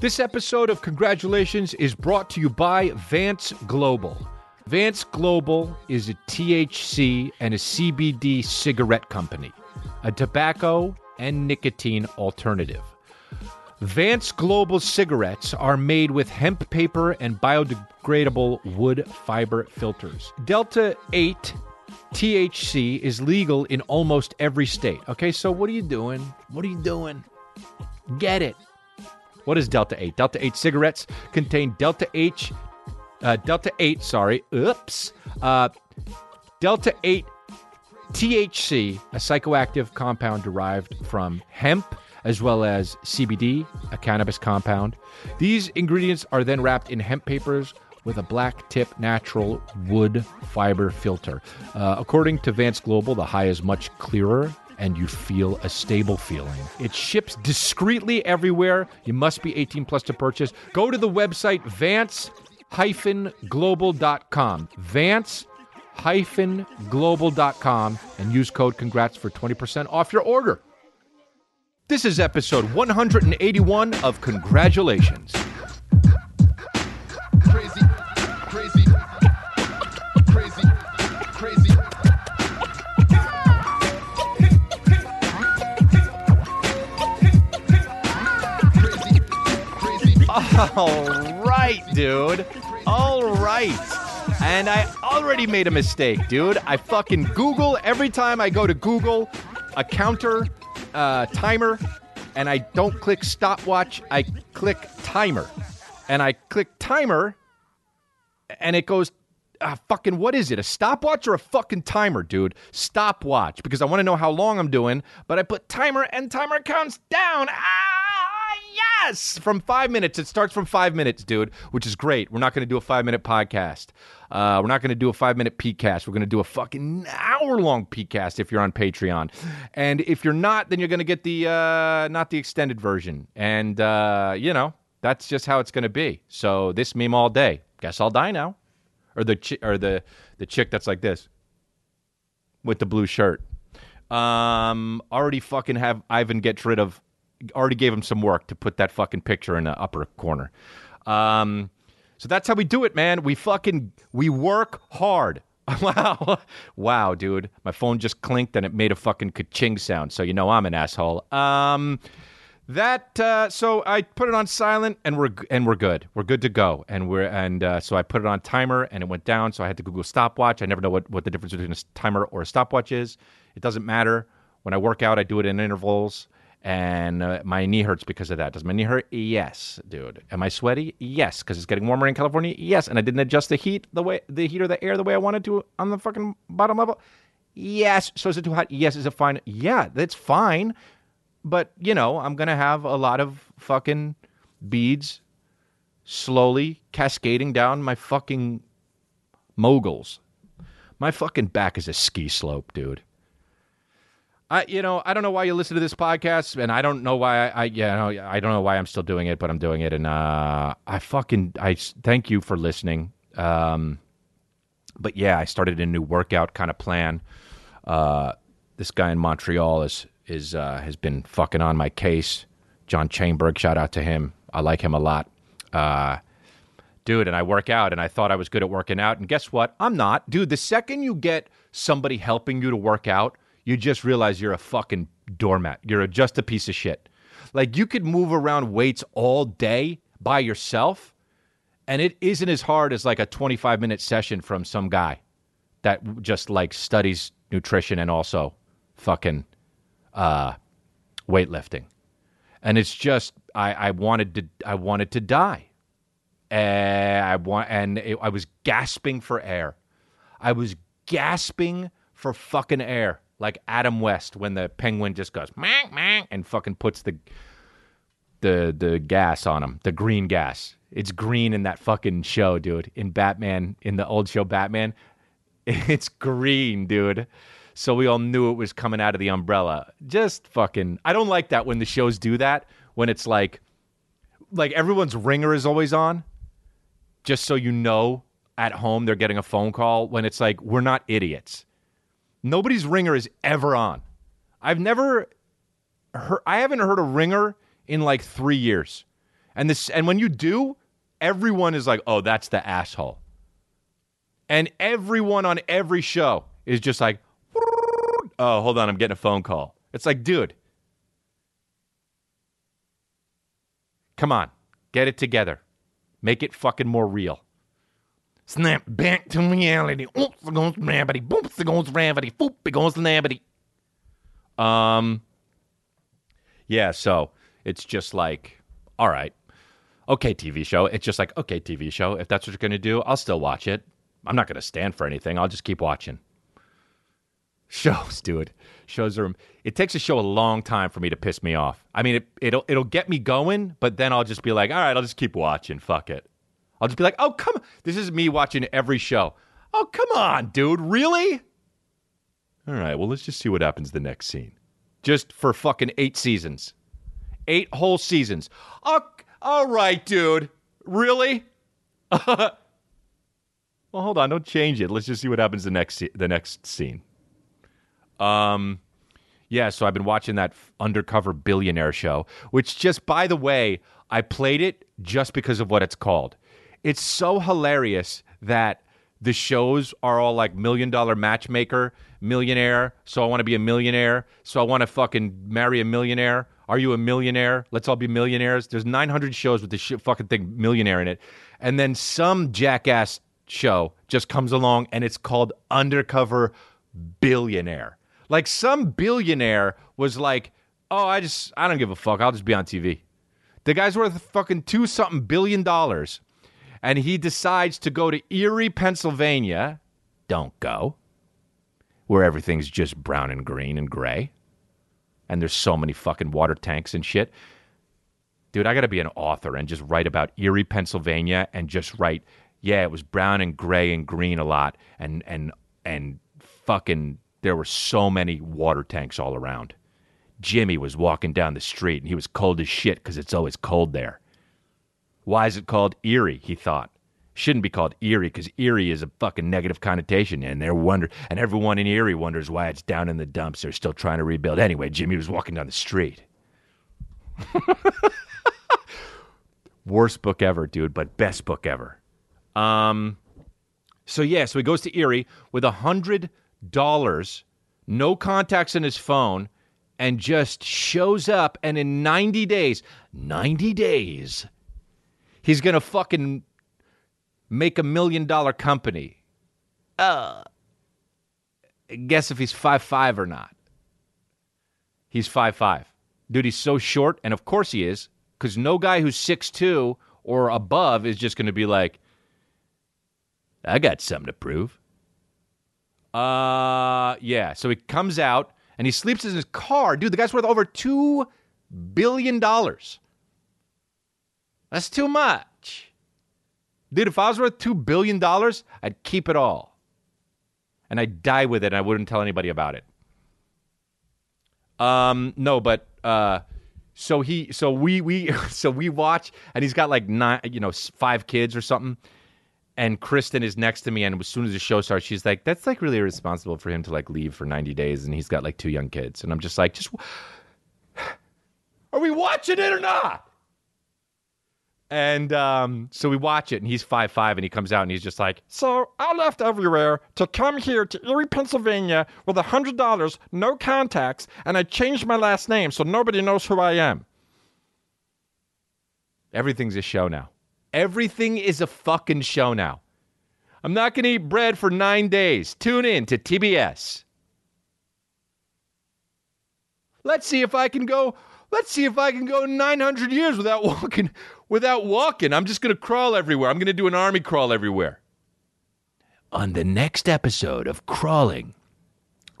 This episode of Congratulations is brought to you by Vance Global. Vance Global is a THC and a CBD cigarette company, a tobacco and nicotine alternative. Vance Global cigarettes are made with hemp paper and biodegradable wood fiber filters. Delta 8 THC is legal in almost every state. Okay, so what are you doing? What are you doing? Get it. What is Delta 8? Delta 8 cigarettes contain Delta H uh, Delta 8, sorry, oops. Uh, Delta 8 THC, a psychoactive compound derived from hemp, as well as CBD, a cannabis compound. These ingredients are then wrapped in hemp papers with a black tip natural wood fiber filter. Uh, according to Vance Global, the high is much clearer and you feel a stable feeling. It ships discreetly everywhere. You must be 18 plus to purchase. Go to the website vance-global.com. Vance global.com and use code congrats for 20% off your order. This is episode 181 of Congratulations. All right, dude. All right. And I already made a mistake, dude. I fucking Google every time I go to Google a counter uh, timer and I don't click stopwatch, I click timer. And I click timer and it goes ah, fucking what is it? A stopwatch or a fucking timer, dude? Stopwatch because I want to know how long I'm doing, but I put timer and timer counts down. Ah, yes! From 5 minutes. It starts from 5 minutes, dude, which is great. We're not going to do a 5-minute podcast. Uh, we're not going to do a 5-minute PCast. We're going to do a fucking hour-long PCast if you're on Patreon. And if you're not, then you're going to get the uh not the extended version. And uh, you know, that's just how it's going to be. So this meme all day. Guess I'll die now, or the chi- or the the chick that's like this with the blue shirt. Um, already fucking have Ivan get rid of. Already gave him some work to put that fucking picture in the upper corner. Um, so that's how we do it, man. We fucking we work hard. Wow, wow, dude. My phone just clinked and it made a fucking ka-ching sound. So you know I'm an asshole. Um. That uh, so I put it on silent and we're and we're good. We're good to go. And we're and uh, so I put it on timer and it went down. So I had to Google stopwatch. I never know what what the difference between a timer or a stopwatch is. It doesn't matter. When I work out, I do it in intervals. And uh, my knee hurts because of that. Does my knee hurt? Yes, dude. Am I sweaty? Yes, because it's getting warmer in California. Yes, and I didn't adjust the heat the way the heat or the air the way I wanted to on the fucking bottom level. Yes. So is it too hot? Yes. Is it fine? Yeah, that's fine but you know i'm gonna have a lot of fucking beads slowly cascading down my fucking moguls my fucking back is a ski slope dude I, you know, I don't know why you listen to this podcast, and I don't know why I, I yeah, no, I don't know why I'm still doing it, but I'm doing it, and uh, I fucking, I thank you for listening. Um, but yeah, I started a new workout kind of plan. Uh, this guy in Montreal is is uh, has been fucking on my case. John Chainberg, shout out to him. I like him a lot. Uh, dude, and I work out, and I thought I was good at working out, and guess what? I'm not, dude. The second you get somebody helping you to work out, you just realize you're a fucking doormat. You're a, just a piece of shit. Like you could move around weights all day by yourself, and it isn't as hard as like a 25 minute session from some guy that just like studies nutrition and also fucking uh, weightlifting. And it's just I, I wanted to I wanted to die. And I want and it, I was gasping for air. I was gasping for fucking air, like Adam West when the penguin just goes mang mang and fucking puts the the the gas on him, the green gas. It's green in that fucking show, dude. In Batman, in the old show Batman, it's green, dude. So we all knew it was coming out of the umbrella. Just fucking I don't like that when the shows do that when it's like like everyone's ringer is always on just so you know at home they're getting a phone call when it's like we're not idiots. Nobody's ringer is ever on. I've never heard I haven't heard a ringer in like 3 years. And this and when you do, everyone is like, "Oh, that's the asshole." And everyone on every show is just like, "Oh, hold on, I'm getting a phone call." It's like, "Dude, come on. Get it together. Make it fucking more real." Snap back to reality. Oops, it goes rabbity. Boops, it goes rabbity. Boop, it goes nabbity. Um, yeah, so it's just like, all right, okay, TV show. It's just like, okay, TV show. If that's what you're going to do, I'll still watch it. I'm not going to stand for anything. I'll just keep watching. Shows, dude. Shows are. It takes a show a long time for me to piss me off. I mean, it, it'll it'll get me going, but then I'll just be like, all right, I'll just keep watching. Fuck it. I'll just be like, oh come. This is me watching every show. Oh come on, dude. Really? All right. Well, let's just see what happens the next scene. Just for fucking eight seasons, eight whole seasons. Oh, all right, dude. Really? well, hold on. Don't change it. Let's just see what happens the next the next scene. Um, yeah. So I've been watching that undercover billionaire show, which just by the way, I played it just because of what it's called. It's so hilarious that the shows are all like million dollar matchmaker, millionaire. So I want to be a millionaire. So I want to fucking marry a millionaire. Are you a millionaire? Let's all be millionaires. There's 900 shows with the shit fucking thing millionaire in it, and then some jackass show just comes along and it's called undercover billionaire. Like some billionaire was like, "Oh, I just I don't give a fuck. I'll just be on TV." The guy's worth fucking two something billion dollars, and he decides to go to Erie, Pennsylvania. Don't go. Where everything's just brown and green and gray, and there's so many fucking water tanks and shit. Dude, I got to be an author and just write about Erie, Pennsylvania, and just write, yeah, it was brown and gray and green a lot, and and and fucking, there were so many water tanks all around. Jimmy was walking down the street and he was cold as shit because it's always cold there. Why is it called Erie? He thought. Shouldn't be called Erie because Erie is a fucking negative connotation, and they're wonder and everyone in Erie wonders why it's down in the dumps. They're still trying to rebuild. Anyway, Jimmy was walking down the street. Worst book ever, dude, but best book ever. Um, so yeah, so he goes to Erie with a hundred dollars, no contacts in his phone, and just shows up. And in ninety days, ninety days, he's gonna fucking make a million dollar company. Uh, guess if he's five five or not. He's five five, dude. He's so short, and of course he is, because no guy who's six two or above is just gonna be like, I got something to prove. Uh, yeah. So he comes out and he sleeps in his car. Dude, the guy's worth over $2 billion. That's too much. Dude, if I was worth $2 billion, I'd keep it all. And I'd die with it and I wouldn't tell anybody about it. Um, no, but, uh, so he, so we, we, so we watch and he's got like nine, you know, five kids or something and Kristen is next to me, and as soon as the show starts, she's like, "That's like really irresponsible for him to like leave for ninety days, and he's got like two young kids." And I'm just like, "Just are we watching it or not?" And um, so we watch it, and he's five five, and he comes out, and he's just like, So I left everywhere to come here to Erie, Pennsylvania with a hundred dollars, no contacts, and I changed my last name so nobody knows who I am. "Everything's a show now. Everything is a fucking show now. I'm not gonna eat bread for nine days. Tune in to TBS." Let's see if I can go. Let's see if I can go 900 years without walking. Without walking, I'm just gonna crawl everywhere. I'm gonna do an army crawl everywhere. On the next episode of Crawling.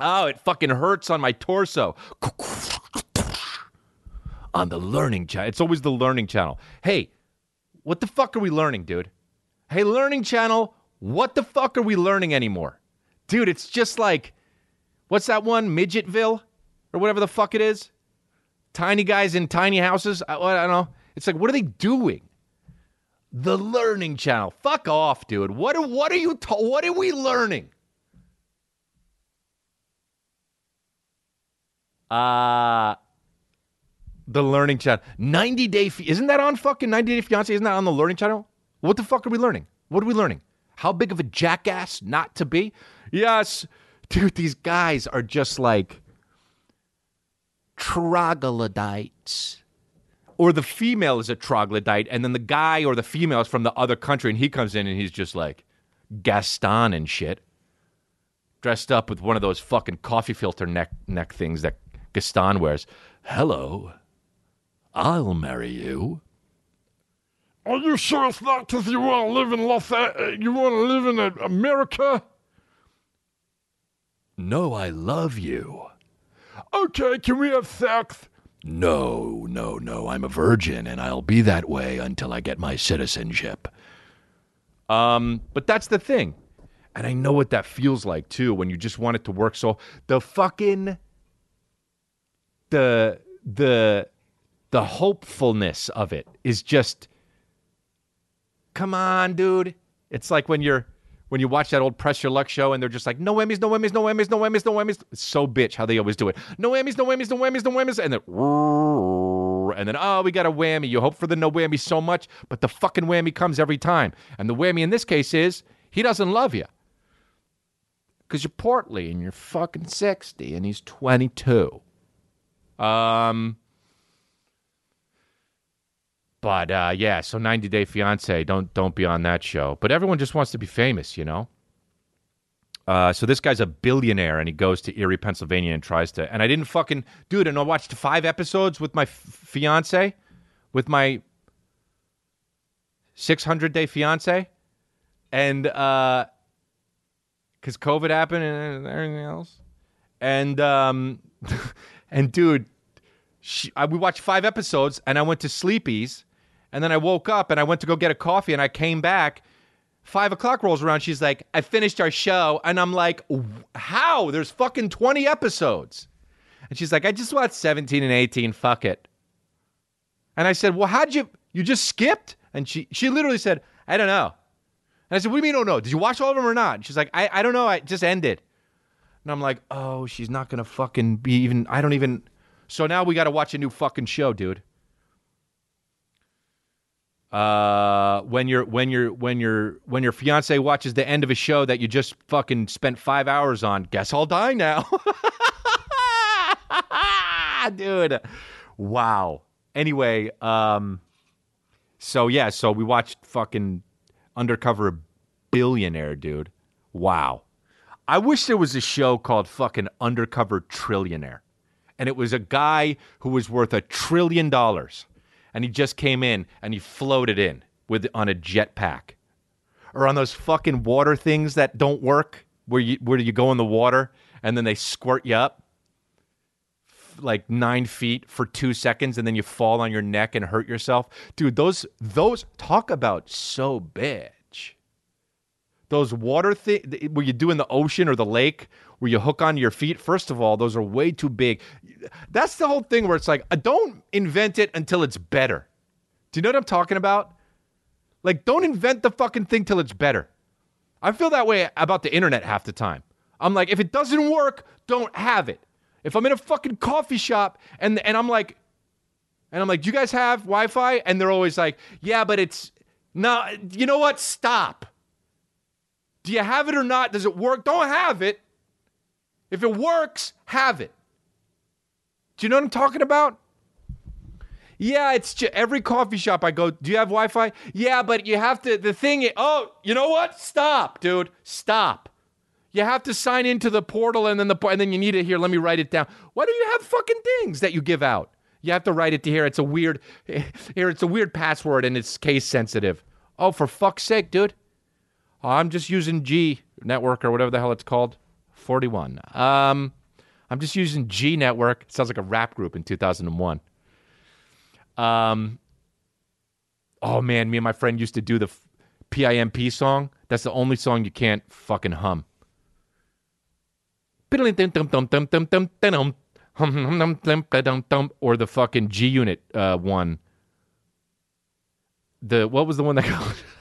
Oh, it fucking hurts on my torso. On the learning channel. It's always the learning channel. Hey, what the fuck are we learning, dude? Hey, learning channel, what the fuck are we learning anymore? Dude, it's just like, what's that one? Midgetville? Or whatever the fuck it is? Tiny guys in tiny houses? I, I don't know. It's like, what are they doing? The learning channel. Fuck off, dude. What are, what are you, ta- what are we learning? Uh, The Learning Channel. 90 Day Fi- Isn't that on fucking 90 Day Fiance? Isn't that on the Learning Channel? What the fuck are we learning? What are we learning? How big of a jackass not to be? Yes. Dude, these guys are just like troglodytes. Or the female is a troglodyte, and then the guy or the female is from the other country, and he comes in and he's just like Gaston and shit. Dressed up with one of those fucking coffee filter neck neck things that Gaston wears. Hello. I'll marry you. Are you sure it's not because you want to live in Los A- You want to live in uh, America? No, I love you. Okay, can we have sex? No, no, no. I'm a virgin and I'll be that way until I get my citizenship. Um, but that's the thing. And I know what that feels like too when you just want it to work so the fucking the the the hopefulness of it is just come on, dude. It's like when you're when you watch that old Press Your Luck show and they're just like, no whammies, no whammies, no whammies, no whammies, no whammies. It's so bitch how they always do it. No whammies, no whammies, no whammies, no whammies. And then, and then, oh, we got a whammy. You hope for the no whammy so much, but the fucking whammy comes every time. And the whammy in this case is he doesn't love you. Because you're portly and you're fucking 60 and he's 22. Um, but uh, yeah, so 90 Day Fiance, don't don't be on that show. But everyone just wants to be famous, you know. Uh, so this guy's a billionaire, and he goes to Erie, Pennsylvania, and tries to. And I didn't fucking dude. And I watched five episodes with my f- fiance, with my 600 day fiance, and uh, because COVID happened and everything else, and um, and dude, she, I, we watched five episodes and I went to sleepies and then I woke up and I went to go get a coffee and I came back. Five o'clock rolls around. She's like, I finished our show. And I'm like, how? There's fucking 20 episodes. And she's like, I just watched 17 and 18. Fuck it. And I said, Well, how'd you, you just skipped? And she, she literally said, I don't know. And I said, What do you mean, oh, don't know? Did you watch all of them or not? And she's like, I, I don't know. I just ended. And I'm like, Oh, she's not going to fucking be even, I don't even. So now we got to watch a new fucking show, dude. Uh, when your when your when your when your fiance watches the end of a show that you just fucking spent five hours on, guess I'll die now, dude. Wow. Anyway, um, so yeah, so we watched fucking Undercover Billionaire, dude. Wow. I wish there was a show called fucking Undercover Trillionaire and it was a guy who was worth a trillion dollars and he just came in and he floated in with on a jetpack. Or on those fucking water things that don't work where you where you go in the water and then they squirt you up like nine feet for two seconds and then you fall on your neck and hurt yourself. Dude those those talk about so bitch. Those water things where you do in the ocean or the lake where you hook on your feet first of all those are way too big. That's the whole thing where it's like uh, don't invent it until it's better. Do you know what i'm talking about? Like don't invent the fucking thing till it's better. I feel that way about the internet half the time. I'm like if it doesn't work don't have it. If i'm in a fucking coffee shop and and i'm like and i'm like do you guys have wi-fi? And they're always like yeah but it's no you know what? Stop. Do you have it or not? Does it work? Don't have it. If it works, have it. Do you know what I'm talking about? Yeah, it's ju- every coffee shop I go. Do you have Wi-Fi? Yeah, but you have to. The thing. Oh, you know what? Stop, dude. Stop. You have to sign into the portal, and then the and then you need it here. Let me write it down. Why do you have fucking things that you give out? You have to write it to here. It's a weird. Here, it's a weird password, and it's case sensitive. Oh, for fuck's sake, dude. I'm just using G network or whatever the hell it's called. 41. Um, I'm just using G network. It sounds like a rap group in 2001. Um, oh man, me and my friend used to do the f- PIMP song. That's the only song you can't fucking hum. Or the fucking G Unit uh, one. The what was the one that goes?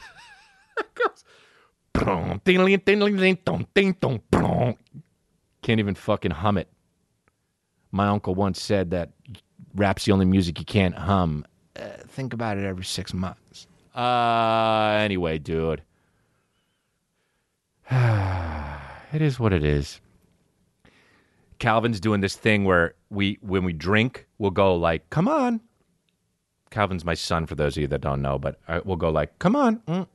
Can't even fucking hum it. My uncle once said that rap's the only music you can't hum. Uh, think about it every six months. Uh, anyway, dude. it is what it is. Calvin's doing this thing where we, when we drink, we'll go like, "Come on." Calvin's my son, for those of you that don't know, but uh, we'll go like, "Come on, mm.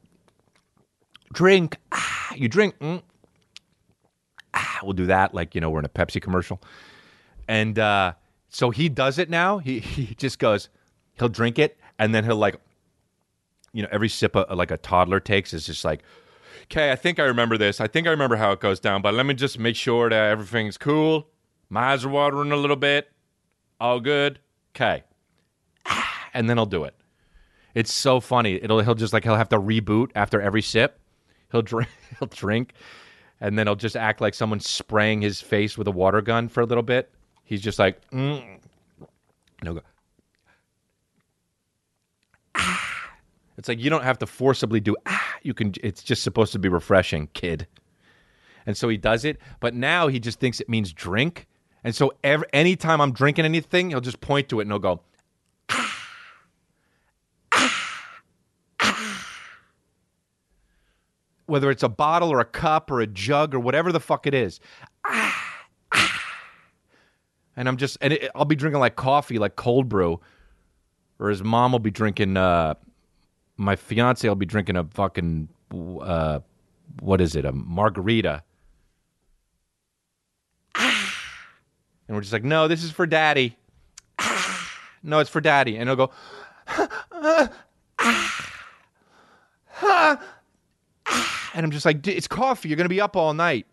Drink." Ah, you drink. Mm. Ah, we'll do that like you know we're in a Pepsi commercial, and uh, so he does it now. He he just goes, he'll drink it, and then he'll like, you know, every sip a, like a toddler takes is just like, okay, I think I remember this. I think I remember how it goes down, but let me just make sure that everything's cool. My eyes are watering a little bit. All good. Okay. And then he'll do it. It's so funny. It'll he'll just like he'll have to reboot after every sip. He'll drink he'll drink and then he'll just act like someone's spraying his face with a water gun for a little bit. He's just like mm. he'll go It's like you don't have to forcibly do ah. You can. It's just supposed to be refreshing, kid. And so he does it, but now he just thinks it means drink. And so every anytime I'm drinking anything, he'll just point to it and he'll go. Whether it's a bottle or a cup or a jug or whatever the fuck it is. Ah, ah. And I'm just, and it, I'll be drinking like coffee, like cold brew, or his mom will be drinking uh, my fiance will be drinking a fucking uh, what is it? A margarita. Ah. And we're just like, no, this is for daddy. No, it's for daddy. And he'll go, uh, and I'm just like, "D- it's coffee. You're gonna be up all night.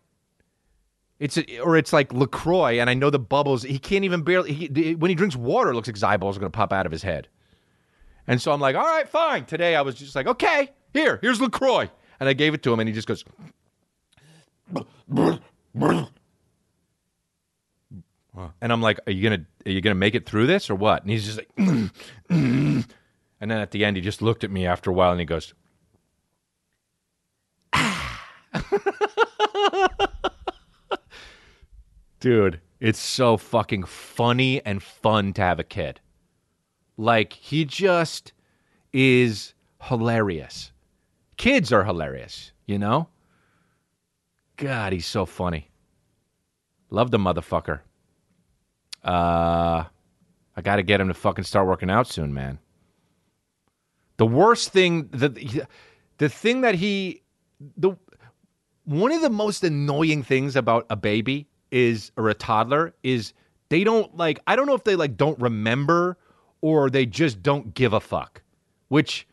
It's or it's like LaCroix, and I know the bubbles. He can't even barely. He, when he drinks water, it looks like his eyeballs are gonna pop out of his head. And so I'm like, all right, fine. Today I was just like, okay, here, here's LaCroix. And I gave it to him and he just goes, and I'm like, are you gonna are you gonna make it through this or what? And he's just like, and then at the end he just looked at me after a while and he goes, dude, it's so fucking funny and fun to have a kid. Like he just is hilarious. Kids are hilarious, you know? God, he's so funny. Love the motherfucker. Uh I got to get him to fucking start working out soon, man. The worst thing the the thing that he the one of the most annoying things about a baby is or a toddler is they don't like I don't know if they like don't remember or they just don't give a fuck. Which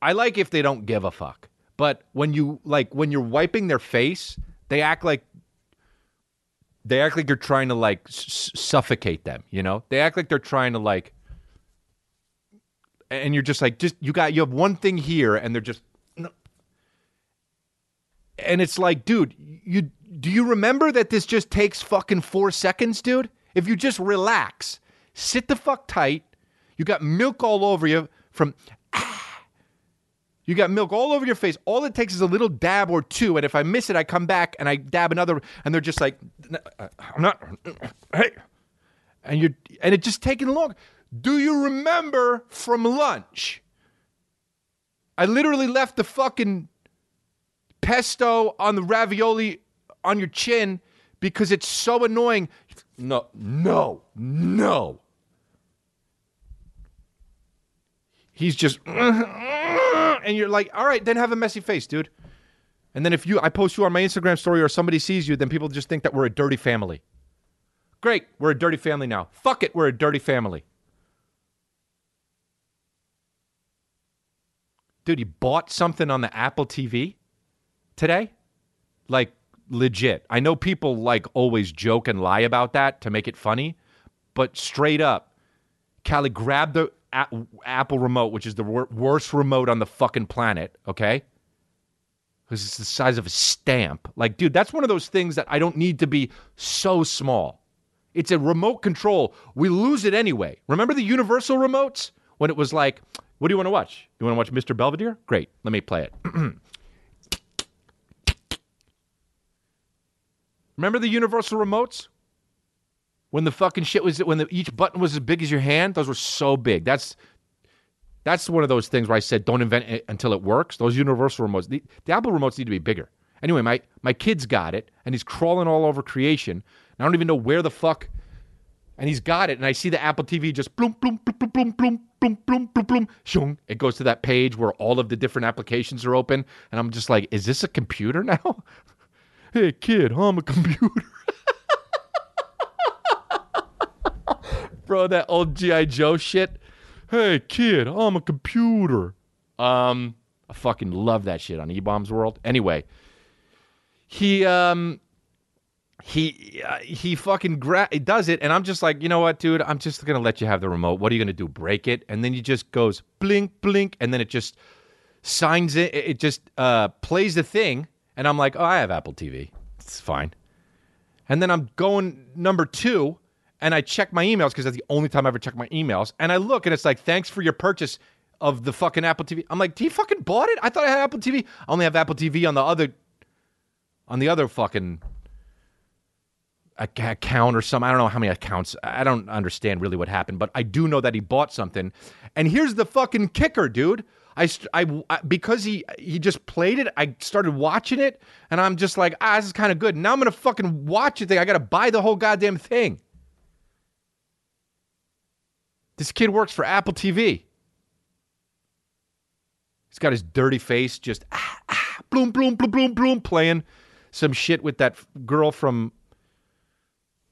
I like if they don't give a fuck. But when you like when you're wiping their face, they act like they act like you're trying to like s- suffocate them, you know? They act like they're trying to like and you're just like just you got you have one thing here and they're just. And it's like dude you do you remember that this just takes fucking 4 seconds dude if you just relax sit the fuck tight you got milk all over you from ah. you got milk all over your face. All it takes is a little dab or two, and if I miss it, I come back and I dab another, and they're just like, uh, "I'm not, hey," and you and it just taking long. Do you remember from lunch? I literally left the fucking pesto on the ravioli on your chin because it's so annoying. No, no, no. He's just, and you're like, all right, then have a messy face, dude. And then if you, I post you on my Instagram story or somebody sees you, then people just think that we're a dirty family. Great, we're a dirty family now. Fuck it, we're a dirty family. Dude, he bought something on the Apple TV today? Like legit. I know people like always joke and lie about that to make it funny, but straight up, Callie grabbed the a- Apple remote, which is the wor- worst remote on the fucking planet, okay? Because it's the size of a stamp. Like, dude, that's one of those things that I don't need to be so small. It's a remote control. We lose it anyway. Remember the universal remotes? When it was like, what do you want to watch? You want to watch Mr. Belvedere? Great. Let me play it. Remember the universal remotes? when the fucking shit was when the, each button was as big as your hand. Those were so big. That's that's one of those things where I said don't invent it until it works. Those universal remotes, the, the Apple remotes need to be bigger. Anyway, my my kid's got it and he's crawling all over creation. I don't even know where the fuck. And he's got it, and I see the Apple TV just bloom, bloom, bloom, bloom, bloom, bloom, bloom, bloom, bloom, bloom, shung. It goes to that page where all of the different applications are open, and I'm just like, is this a computer now? Hey kid, I'm a computer. Bro, that old G.I. Joe shit. Hey kid, I'm a computer. Um, I fucking love that shit on E-Bombs World. Anyway, he um he uh, he fucking gra- he does it and i'm just like you know what dude i'm just gonna let you have the remote what are you gonna do break it and then he just goes blink blink and then it just signs it it just uh plays the thing and i'm like oh i have apple tv it's fine and then i'm going number two and i check my emails because that's the only time i ever check my emails and i look and it's like thanks for your purchase of the fucking apple tv i'm like do you fucking bought it i thought i had apple tv i only have apple tv on the other on the other fucking account or something. I don't know how many accounts. I don't understand really what happened, but I do know that he bought something. And here's the fucking kicker, dude. I, I, because he he just played it. I started watching it, and I'm just like, ah, this is kind of good. Now I'm gonna fucking watch it. I gotta buy the whole goddamn thing. This kid works for Apple TV. He's got his dirty face just ah, ah, bloom, bloom, bloom, bloom, bloom, playing some shit with that girl from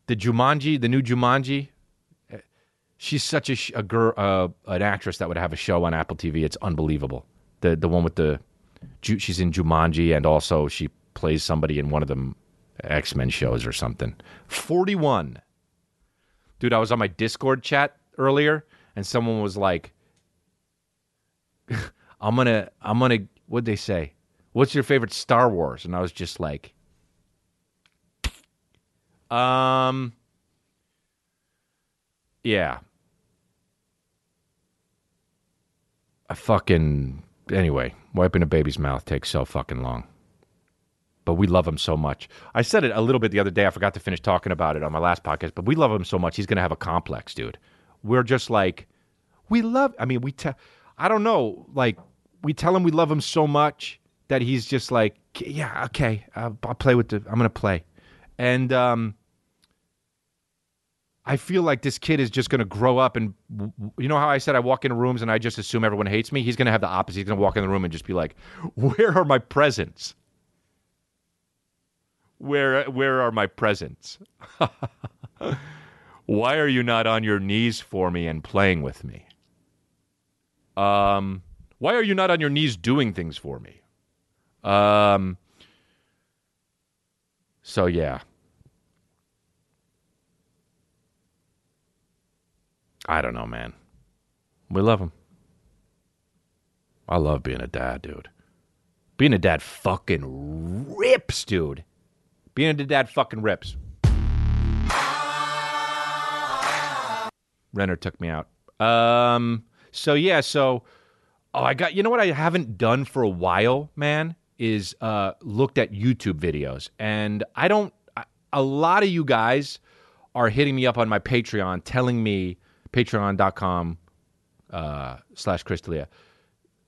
the Jumanji, the new Jumanji. She's such a, a girl, uh, an actress that would have a show on Apple TV. It's unbelievable. The the one with the, she's in Jumanji, and also she plays somebody in one of the X Men shows or something. Forty one, dude. I was on my Discord chat earlier, and someone was like, "I'm gonna, I'm gonna." What'd they say? What's your favorite Star Wars? And I was just like, um, yeah. I fucking anyway. Wiping a baby's mouth takes so fucking long, but we love him so much. I said it a little bit the other day. I forgot to finish talking about it on my last podcast, but we love him so much. He's gonna have a complex, dude. We're just like, we love. I mean, we tell. I don't know. Like, we tell him we love him so much that he's just like, yeah, okay, I'll, I'll play with the. I'm gonna play and um, I feel like this kid is just going to grow up and you know how I said I walk into rooms and I just assume everyone hates me. He's going to have the opposite. He's going to walk in the room and just be like, "Where are my presents? Where where are my presents? Why are you not on your knees for me and playing with me? Um, why are you not on your knees doing things for me? Um." So yeah. I don't know, man. We love him. I love being a dad, dude. Being a dad fucking rips, dude. Being a dad fucking rips. Renner took me out. Um. So yeah. So, oh, I got. You know what I haven't done for a while, man, is uh looked at YouTube videos, and I don't. I- A lot of you guys are hitting me up on my Patreon, telling me Patreon.com uh, slash Chris D'Elia.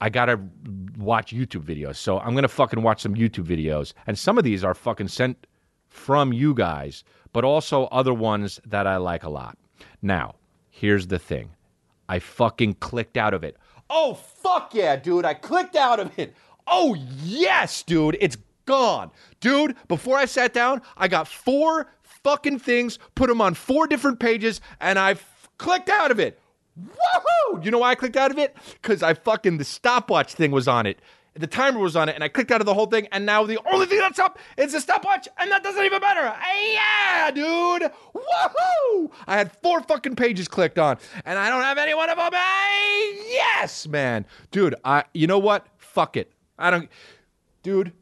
I gotta watch YouTube videos, so I'm gonna fucking watch some YouTube videos, and some of these are fucking sent from you guys, but also other ones that I like a lot. Now, here's the thing: I fucking clicked out of it. Oh fuck yeah, dude! I clicked out of it. Oh yes, dude! It's gone, dude. Before I sat down, I got four fucking things, put them on four different pages, and I clicked out of it. Woohoo! You know why I clicked out of it? Because I fucking the stopwatch thing was on it. The timer was on it, and I clicked out of the whole thing, and now the only thing that's up is the stopwatch, and that doesn't even matter. Yeah, dude! Woohoo! I had four fucking pages clicked on, and I don't have any one of them. Hey, yes, man, dude. I, you know what? Fuck it. I don't, dude.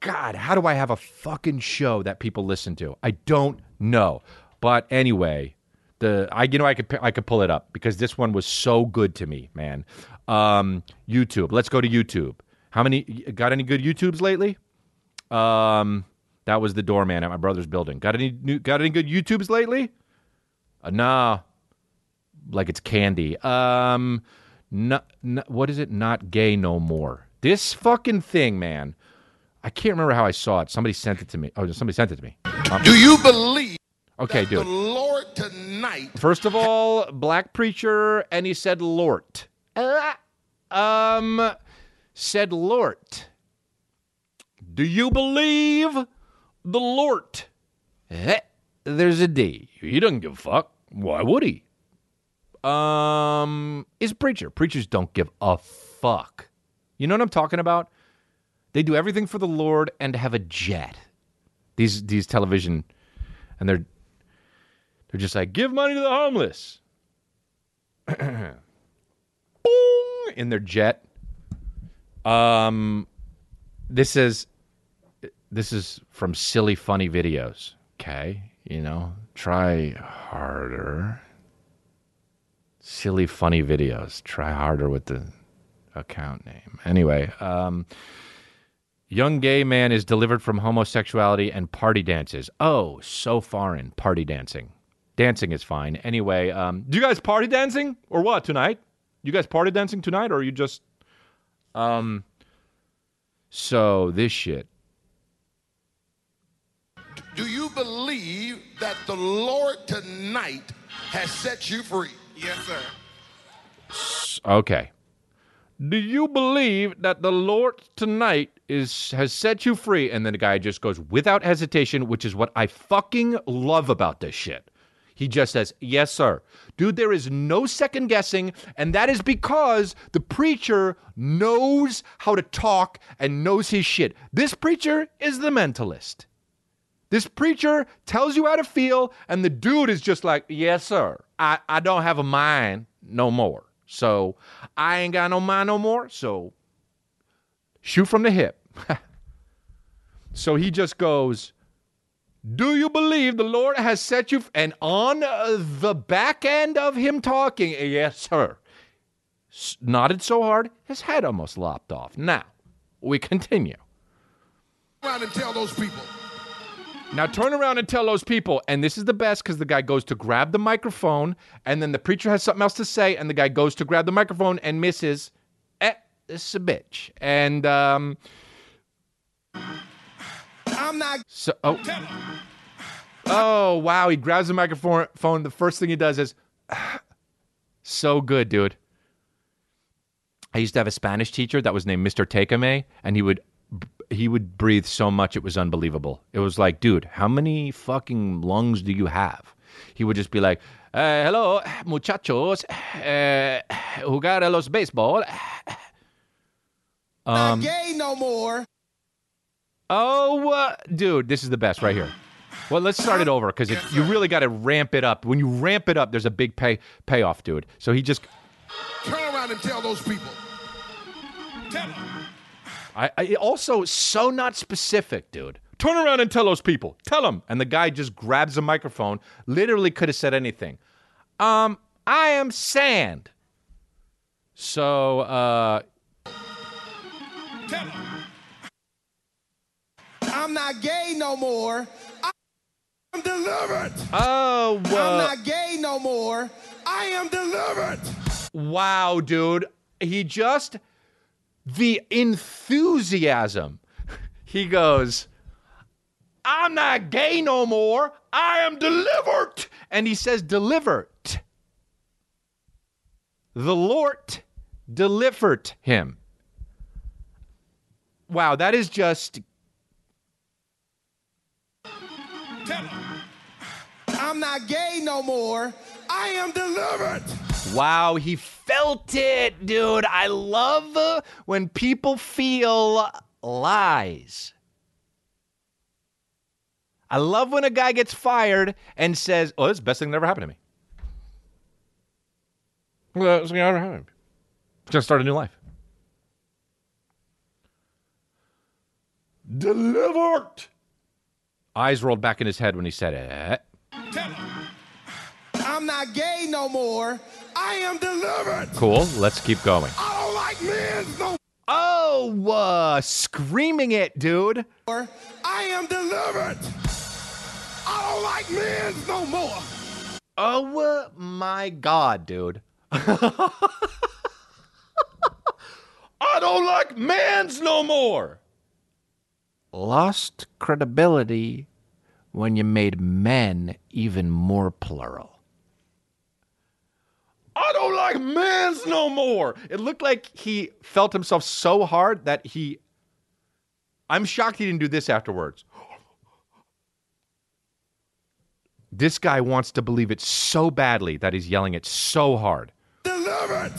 God, how do I have a fucking show that people listen to? I don't know. But anyway, the I you know I could I could pull it up because this one was so good to me, man. Um, YouTube. Let's go to YouTube. How many got any good YouTubes lately? Um, That was the doorman at my brother's building. Got any new, got any good YouTubes lately? Uh, nah, like it's candy. Um, no, no, what is it? Not gay no more. This fucking thing, man. I can't remember how I saw it. Somebody sent it to me. Oh, somebody sent it to me. Do you believe Okay, the dude. Lord tonight First of all, black preacher, and he said Lort. Uh, um, said Lort. Do you believe the Lort? Eh, there's a D. He doesn't give a fuck. Why would he? Um, is preacher. Preachers don't give a fuck. You know what I'm talking about? They do everything for the Lord and have a jet. These these television, and they're they're just like, give money to the homeless. Boom! In their jet. Um, this is this is from silly funny videos. Okay, you know, try harder. Silly funny videos. Try harder with the account name. Anyway, um, young gay man is delivered from homosexuality and party dances. Oh, so foreign. Party dancing. Dancing is fine. Anyway, um, do you guys party dancing or what tonight? You guys party dancing tonight, or are you just um? So this shit. do you believe that the Lord tonight has set you free? Yes, sir. Okay. Do you believe that the Lord tonight is has set you free? And then the guy just goes without hesitation, which is what I fucking love about this shit. He just says, Yes, sir. Dude, there is no second guessing, and that is because the preacher knows how to talk and knows his shit. This preacher is the mentalist. This preacher tells you how to feel, and the dude is just like, Yes, sir. I, I don't have a mind no more. So I ain't got no mind no more. So shoot from the hip. so he just goes, Do you believe the Lord has set you? F-? And on uh, the back end of him talking, Yes, sir. S- nodded so hard, his head almost lopped off. Now, we continue. Around and tell those people. Now turn around and tell those people, and this is the best because the guy goes to grab the microphone, and then the preacher has something else to say, and the guy goes to grab the microphone and misses. Eh, this is a bitch. And um, I'm not. so oh, oh wow, he grabs the microphone. Phone. The first thing he does is, so good, dude. I used to have a Spanish teacher that was named Mr. Takame, and he would he would breathe so much it was unbelievable. It was like, dude, how many fucking lungs do you have? He would just be like, uh, "Hello, muchachos, uh, jugar a los béisbol." not gay no more. Oh, uh, dude, this is the best right here. Well, let's start it over because you really got to ramp it up. When you ramp it up, there's a big pay payoff, dude. So he just Turn around and tell those people. Tell them. I, I also so not specific, dude. Turn around and tell those people. Tell them. And the guy just grabs a microphone. Literally could have said anything. Um, I am sand. So, uh, Tell them. I'm not gay no more. I'm delivered. oh, wow. I'm not gay no more. I am delivered. wow, dude. He just the enthusiasm. He goes, I'm not gay no more. I am delivered. And he says, delivered. The Lord delivered him. Wow, that is just I'm not gay no more. I am delivered. Wow, he felt it, dude. I love when people feel lies. I love when a guy gets fired and says, "Oh, this is the best thing that ever happened to me." Well, it's gonna happen. It's gonna start a new life. Delivered. Eyes rolled back in his head when he said it. Tell them. I'm not gay no more. I am delivered. Cool. Let's keep going. I don't like men no Oh, Oh, uh, screaming it, dude. I am delivered. I don't like men no more. Oh uh, my god, dude. I don't like mans no more. Lost credibility when you made men even more plural. I don't like mans no more. It looked like he felt himself so hard that he. I'm shocked he didn't do this afterwards. This guy wants to believe it so badly that he's yelling it so hard. Delivered.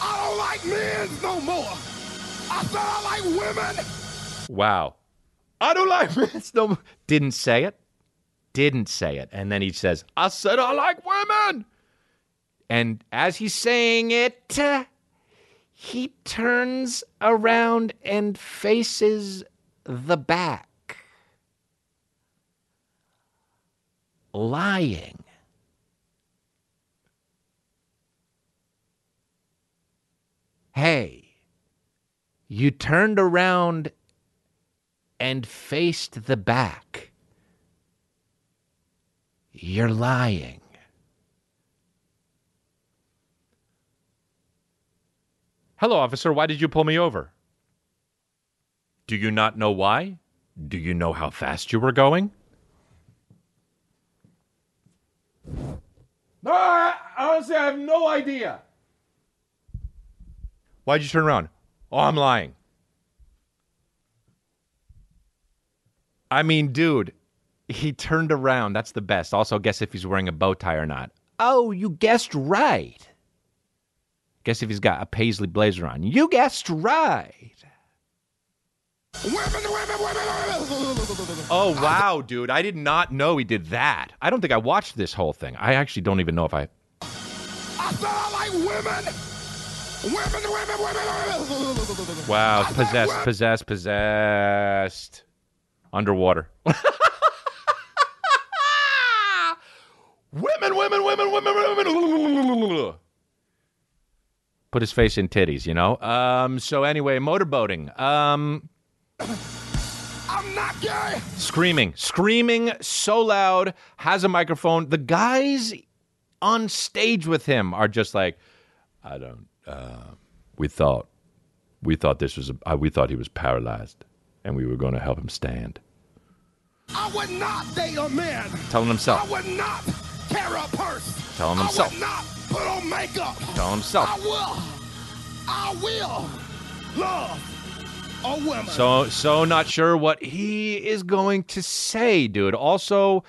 I don't like men no more. I said I like women. Wow. I don't like men no. Didn't say it. Didn't say it. And then he says, I said I like women. And as he's saying it, uh, he turns around and faces the back. Lying. Hey, you turned around and faced the back. You're lying. Hello, officer. Why did you pull me over? Do you not know why? Do you know how fast you were going? No, I, honestly, I have no idea. Why'd you turn around? Oh, I'm lying. I mean, dude, he turned around. That's the best. Also, guess if he's wearing a bow tie or not. Oh, you guessed right. Guess if he's got a paisley blazer on. You guessed right. Oh, wow, dude. I did not know he did that. I don't think I watched this whole thing. I actually don't even know if I. I said I like women. Women, women, women. Wow, possessed, possessed, possessed. Underwater. women, women, women, women, women. Put his face in titties, you know? Um, so anyway, motorboating. Um, I'm not gay. screaming, screaming so loud, has a microphone. The guys on stage with him are just like, I don't. Uh, we thought, we thought this was. A, uh, we thought he was paralyzed, and we were going to help him stand. I would not date a man. Telling himself. I would not carry a purse. Telling I himself. would not put on makeup. Telling himself. I will. I will love a woman. So so not sure what he is going to say, dude. Also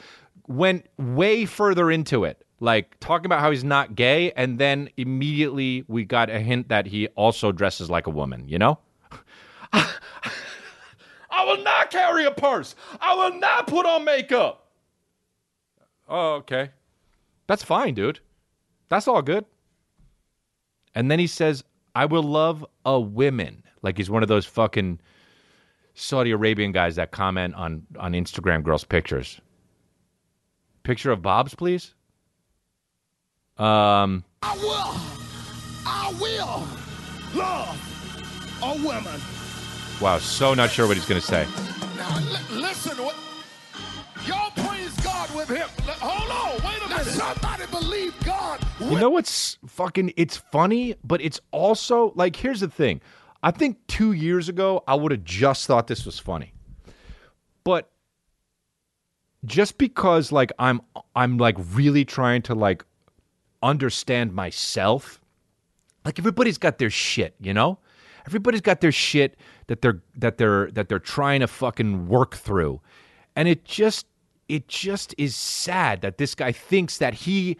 went way further into it. Like talking about how he's not gay and then immediately we got a hint that he also dresses like a woman, you know? I will not carry a purse. I will not put on makeup. Oh, okay. That's fine, dude. That's all good. And then he says, I will love a woman. Like he's one of those fucking Saudi Arabian guys that comment on, on Instagram girls' pictures. Picture of Bob's, please. Um, I will. I will love a woman. Wow, so not sure what he's going to say. Now li- listen, what y'all praise God with him. Li- Hold on, wait a minute. Somebody believe God. You know what's fucking it's funny, but it's also like here's the thing. I think 2 years ago I would have just thought this was funny. But just because like I'm I'm like really trying to like understand myself, like everybody's got their shit, you know? Everybody's got their shit that they're that they're that they're trying to fucking work through. And it just it just is sad that this guy thinks that he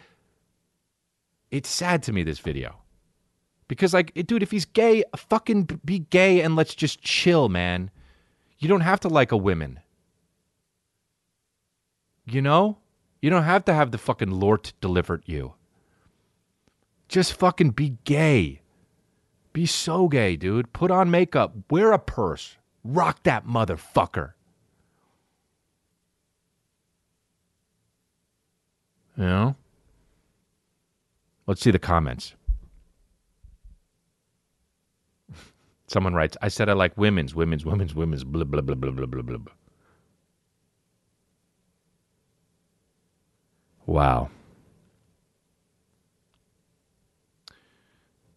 it's sad to me this video. Because like dude if he's gay fucking be gay and let's just chill man. You don't have to like a women you know? You don't have to have the fucking lord delivered you. Just fucking be gay be so gay dude put on makeup wear a purse rock that motherfucker you know Let's see the comments. Someone writes, I said I like women's, women's, women's, women's, blah, blah, blah, blah, blah, blah, blah. Wow.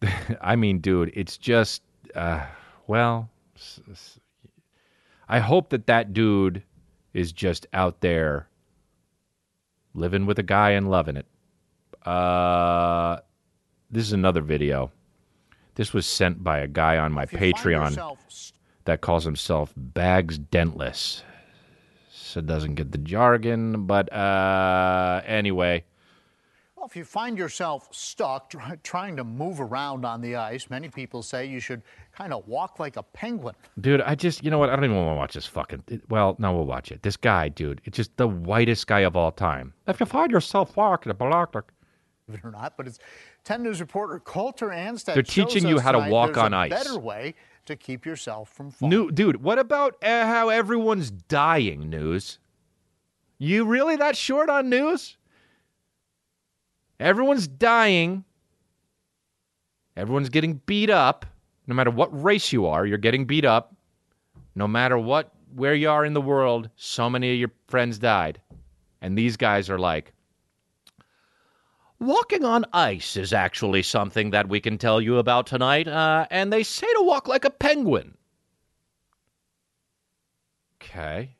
I mean, dude, it's just, uh, well, I hope that that dude is just out there living with a guy and loving it. Uh, this is another video. This was sent by a guy on my If you find Patreon yourself that calls himself Bags Dentless. So doesn't get the jargon, but uh, anyway. Well, if you find yourself stuck try, trying to move around on the ice, many people say you should kind of walk like a penguin. Dude, I just, you know what? I don't even want to watch this fucking. well, no, we'll watch it. This guy, dude, it's just the whitest guy of all time. If you find yourself walking a block, believe it or not. But it's 10 News reporter Coulter Anstead. They're teaching you how to walk on a ice. Better way to keep yourself from falling. New, dude, what about uh, how everyone's dying, news? You really that short on news? Everyone's dying. Everyone's getting beat up. No matter what race you are, you're getting beat up. No matter what where you are in the world, so many of your friends died. And these guys are like Walking on ice is actually something that we can tell you about tonight, uh, and they say to walk like a penguin. Okay.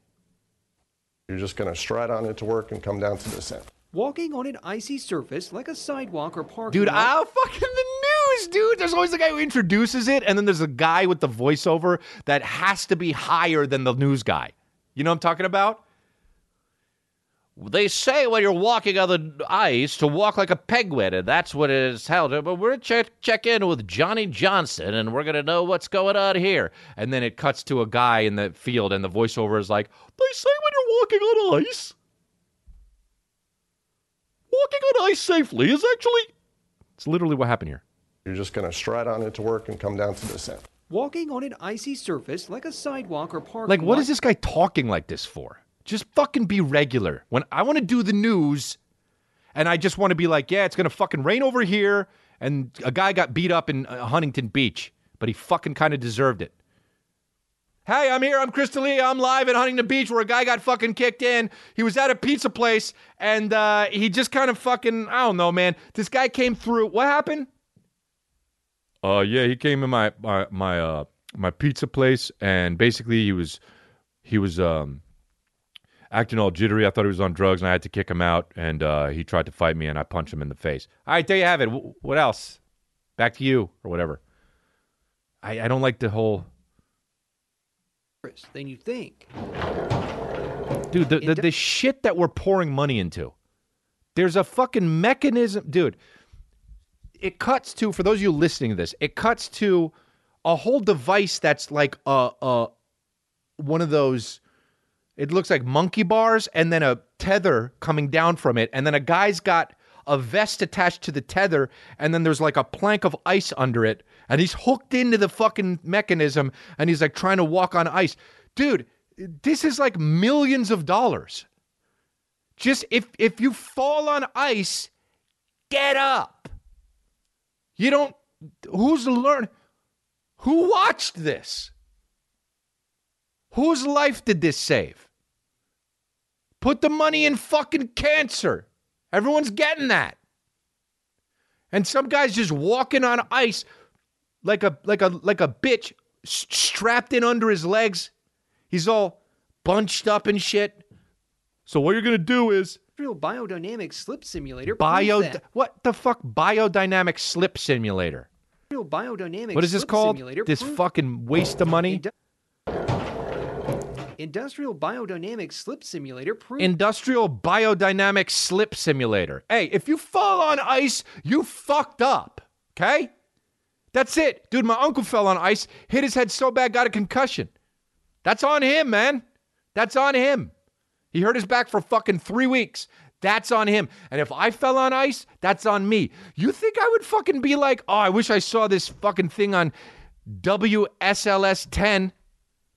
You're just going to stride on into work and come down to this end. Walking on an icy surface like a sidewalk or parking Dude, lot. I'll fucking the news, dude. There's always the guy who introduces it, and then there's a guy with the voiceover that has to be higher than the news guy. You know what I'm talking about? They say when you're walking on the ice to walk like a penguin, and that's what it is held. But we're going check, check in with Johnny Johnson, and we're gonna know what's going on here. And then it cuts to a guy in the field, and the voiceover is like, "They say when you're walking on ice, walking on ice safely is actually." It's literally what happened here. You're just going to stride on into work and come down to this end. Walking on an icy surface like a sidewalk or parking Like, what lot. is this guy talking like this for? Just fucking be regular. When I want to do the news, and I just want to be like, yeah, it's gonna fucking rain over here, and a guy got beat up in uh, Huntington Beach, but he fucking kind of deserved it. Hey, I'm here. I'm Chris D'Elia. I'm live at Huntington Beach where a guy got fucking kicked in. He was at a pizza place and uh, he just kind of fucking, I don't know, man. This guy came through. What happened? Uh, yeah, he came in my my my uh my pizza place and basically he was he was um acting all jittery. I thought he was on drugs and I had to kick him out and uh, he tried to fight me and I punched him in the face. All right, there you have it. W- what else? Back to you or whatever. I, I don't like the whole than you think? dude the, the, the shit that we're pouring money into. There's a fucking mechanism dude. It cuts to for those of you listening to this it cuts to a whole device that's like a, a one of those it looks like monkey bars and then a tether coming down from it. And then a guy's got a vest attached to the tether and then there's like a plank of ice under it and he's hooked into the fucking mechanism and he's like trying to walk on ice. Dude this is like millions of dollars. Just if if you fall on ice get up. You don't who's learn who watched this? Whose life did this save? Put the money in fucking cancer everyone's getting that. And some guy's just walking on ice like a like a like a bitch strapped in under his legs. He's all bunched up and shit. So what you're gonna do is Real biodynamic slip simulator. bio what the fuck? Biodynamic slip simulator. Real biodynamic. what is this called? Simulator this fucking waste of money Industrial biodynamic slip simulator industrial biodynamic slip simulator. Hey if you fall on ice you fucked up okay? That's it. Dude my uncle fell on ice hit his head so bad got a concussion. That's on him man. That's on him. He hurt his back for fucking three weeks. That's on him. And if i fell on ice that's on me. You think i would fucking be like oh i wish i saw this fucking thing on wsls 10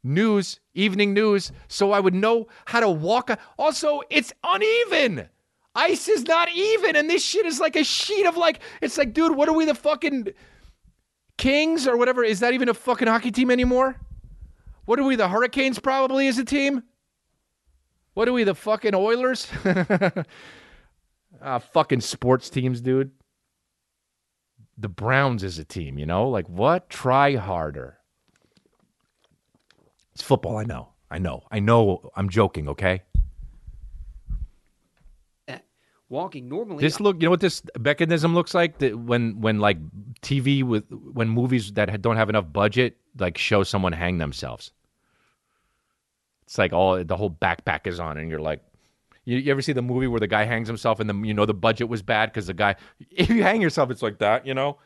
news, evening news, so I would know how to walk. Also, it's uneven. Ice is not even, and this shit is like a sheet of like. It's like, dude, what are we the fucking Kings or whatever. Is that even a fucking hockey team anymore? What are we? The Hurricanes probably as a team. What are we? The fucking Oilers? ah, fucking sports teams, dude. The Browns as a team, you know? Like what? Try harder. It's football. I know. I know. I know. I'm joking. Okay. Eh, walking normally. This look, you know what this mechanism looks like? That when when like TV with when movies that don't have enough budget like show someone hang themselves. It's like all the whole backpack is on, and you're like, you, you ever see the movie where the guy hangs himself, and the you know the budget was bad because the guy, if you hang yourself, it's like that, you know.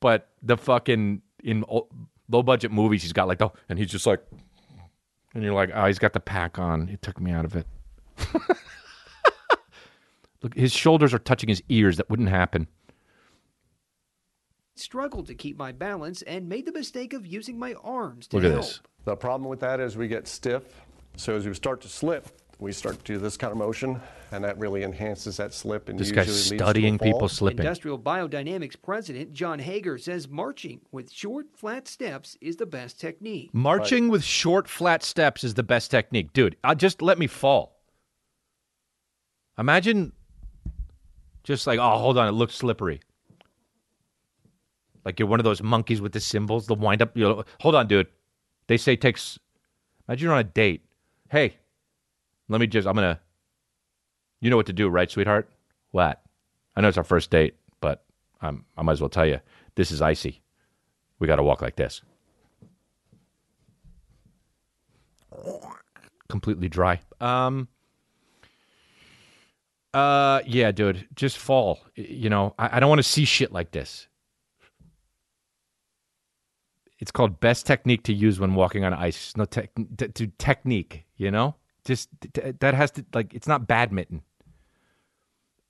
But the fucking in low budget movies, he's got like the, and he's just like, and you're like, oh, he's got the pack on. It took me out of it. Look, his shoulders are touching his ears. That wouldn't happen. Struggled to keep my balance and made the mistake of using my arms to Look at help. this. The problem with that is we get stiff. So as we start to slip, we start to do this kind of motion, and that really enhances that slip. And This usually guy's leads to studying fall. people slipping. Industrial Biodynamics President John Hager says marching with short, flat steps is the best technique. Marching with short, flat steps is the best technique, dude. Uh, just let me fall. Imagine, just like, oh, hold on, it looks slippery. Like you're one of those monkeys with the symbols, the wind up. You know, hold on, dude. They say it takes. Imagine you're on a date. Hey, let me just. I'm gonna. You know what to do, right, sweetheart? What? I know it's our first date, but I'm. I might as well tell you. This is icy. We got to walk like this. completely dry. Um uh yeah, dude, just fall. You know, I, I don't want to see shit like this. It's called best technique to use when walking on ice. No tech to technique, you know? Just that has to like it's not badminton.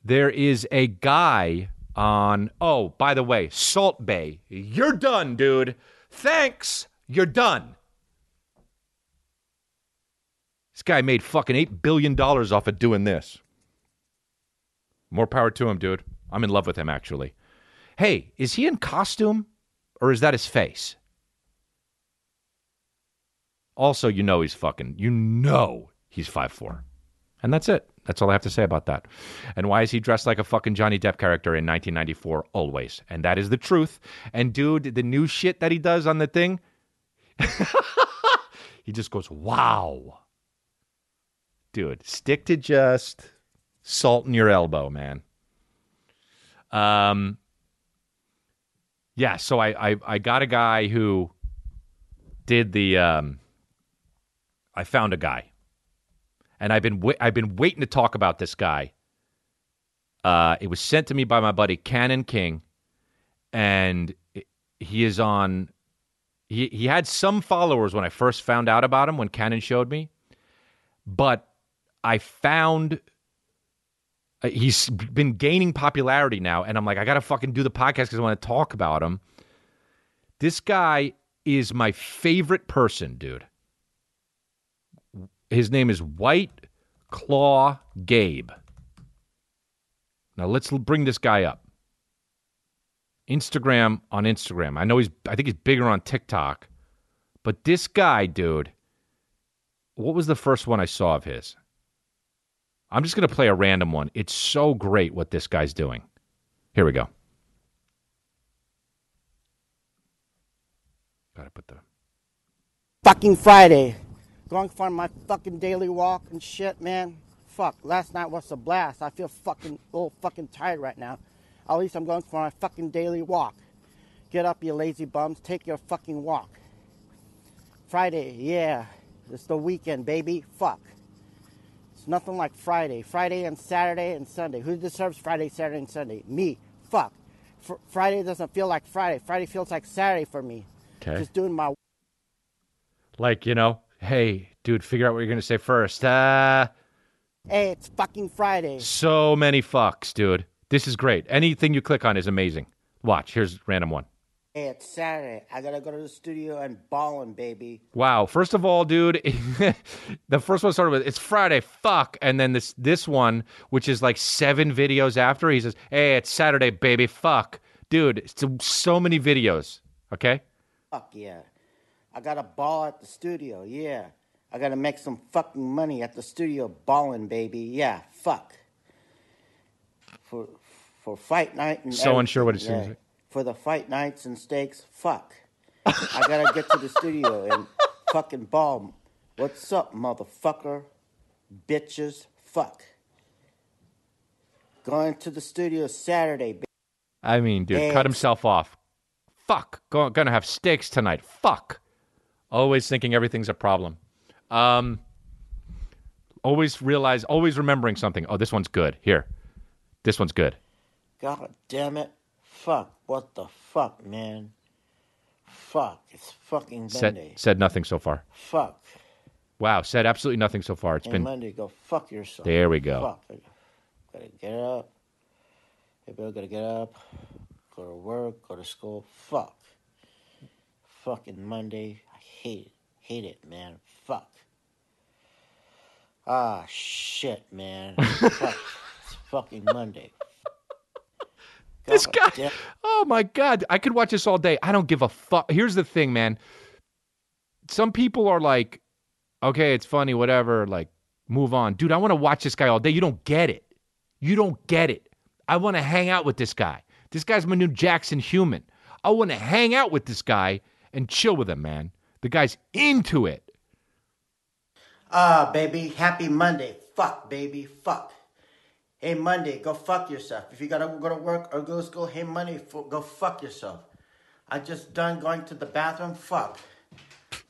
There is a guy on oh, by the way, Salt Bae. You're done, dude. Thanks. You're done. This guy made fucking $8 billion off of doing this. More power to him, dude. I'm in love with him, actually. Hey, is he in costume or is that his face? Also, you know he's fucking, you know he's five four, And that's it. That's all I have to say about that. And why is he dressed like a fucking Johnny Depp character in 1994? Always. And that is the truth. And dude, the new shit that he does on the thing, he just goes, wow dude, stick to just salt in your elbow, man. Um, yeah. So I I, I got a guy who did the. Um, I found a guy, and I've been I've been waiting to talk about this guy. Uh, it was sent to me by my buddy Cannon King, and he is on. He he had some followers when I first found out about him when Cannon showed me, but I found uh, he's been gaining popularity now, and I'm like, I gotta fucking do the podcast because I want to talk about him. This guy is my favorite person, dude. His name is White Claw Gabe. Now let's bring this guy up. Instagram on Instagram. I know he's I think he's bigger on TikTok. But this guy, dude, what was the first one I saw of his? I'm just going to play a random one. It's so great what this guy's doing. Here we go. Got to put the fucking Friday. Going for my fucking daily walk and shit, man. Fuck, last night was a blast. I feel fucking a little fucking tired right now. At least I'm going for my fucking daily walk. Get up, you lazy bums. Take your fucking walk. Friday, yeah. It's the weekend, baby. Fuck. It's nothing like Friday. Friday and Saturday and Sunday. Who deserves Friday, Saturday, and Sunday? Me. Fuck. Fr- Friday doesn't feel like Friday. Friday feels like Saturday for me. Okay. Just doing my like, you know, hey, dude, figure out what you're going to say first. Uh Hey, it's fucking Friday. so many fucks, dude. This is great. Anything you click on is amazing. Watch, here's random one. Hey, it's Saturday. I gotta go to the studio and ballin', baby. Wow. First of all, dude, the first one started with it's Friday, fuck, and then this this one, which is like seven videos after, he says, "Hey, it's Saturday, baby, fuck." Dude, it's so many videos. Okay? Fuck yeah. I got a ball at the studio, yeah. I gotta make some fucking money at the studio balling, baby. Yeah, fuck. For for fight night and So unsure what everything, it's- yeah. For the fight nights and steaks, fuck. I gotta get to the studio and fucking ball. What's up, motherfucker? Bitches, fuck. Going to the studio Saturday, baby. I mean, dude, cut himself off. Fuck. Go, gonna have steaks tonight. Fuck. Always thinking everything's a problem. Um, always realize, always remembering something. Oh, this one's good. Here. This one's good. God damn it. Fuck. What the fuck, man? Fuck. It's fucking Said, Monday. said nothing so far. Fuck. Wow, said absolutely nothing so far. It's Hey, been Monday, go fuck yourself. There we go. Fuck. I gotta get up. Maybe I gotta get up, go to work, go to school. Fuck. Fucking Monday. I hate it. Hate it, man. Fuck. Ah, shit, man. Fuck. It's fucking Monday. This guy. damn- Oh my god, I could watch this all day. I don't give a fuck. Here's the thing, man. Some people are like, okay, it's funny, whatever. Like, move on, dude. I want to watch this guy all day. You don't get it. You don't get it. I want to hang out with this guy. This guy's my new Jackson Human. I want to hang out with this guy and chill with him, man. The guy's into it. Ah, baby, happy Monday. Fuck, baby, fuck. Hey, Monday, go fuck yourself. If you gotta go to work or go to school, hey, Monday, f- go fuck yourself. I just done going to the bathroom. Fuck.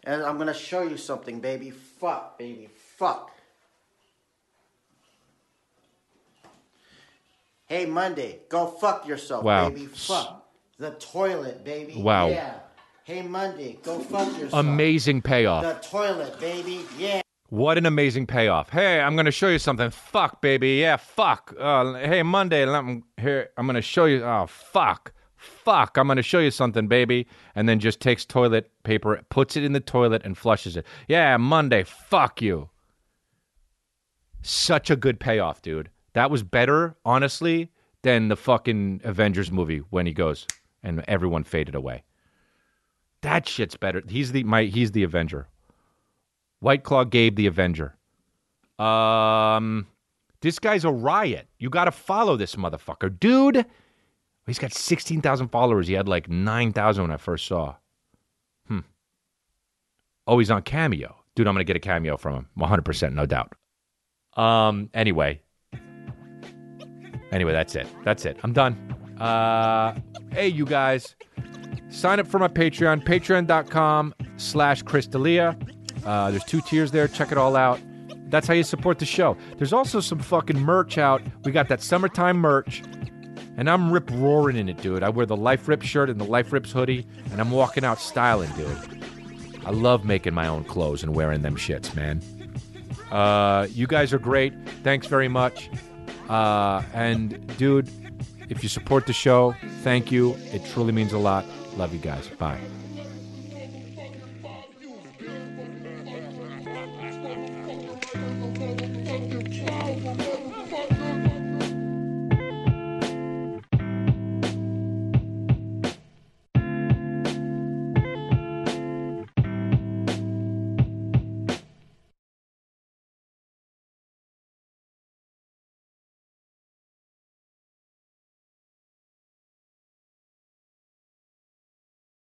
And I'm gonna show you something, baby. Fuck, baby, fuck. Hey, Monday, go fuck yourself, Wow. baby. Fuck. The toilet, baby. Wow. Yeah. Hey, Monday, go fuck yourself. Amazing payoff. The toilet, baby. Yeah. What an amazing payoff. Hey, I'm going to show you something. Fuck, baby. Yeah, fuck. Uh, hey, Monday, let me, here, I'm going to show you. Oh, fuck. Fuck. I'm going to show you something, baby. And then just takes toilet paper, puts it in the toilet, and flushes it. Yeah, Monday. Fuck you. Such a good payoff, dude. That was better, honestly, than the fucking Avengers movie when he goes and everyone faded away. That shit's better. He's the my he's the Avenger. White Claw Gabe the Avenger. Um, this guy's a riot. You got to follow this motherfucker, dude. He's got sixteen thousand followers. He had like nine thousand when I first saw. Hmm. Oh, he's on Cameo, dude. I'm gonna get a cameo from him, 100, percent no doubt. Um. Anyway. Anyway, that's it. That's it. I'm done. Uh. Hey, you guys. Sign up for my Patreon, patreon.com slash chrisdelia. Uh, there's two tiers there. Check it all out. That's how you support the show. There's also some fucking merch out. We got that summertime merch, and I'm rip roaring in it, dude. I wear the Life Rip shirt and the Life Rips hoodie, and I'm walking out styling, dude. I love making my own clothes and wearing them shits, man. Uh, you guys are great. Thanks very much. Uh, and, dude, if you support the show, thank you. It truly means a lot. Love you guys. Bye.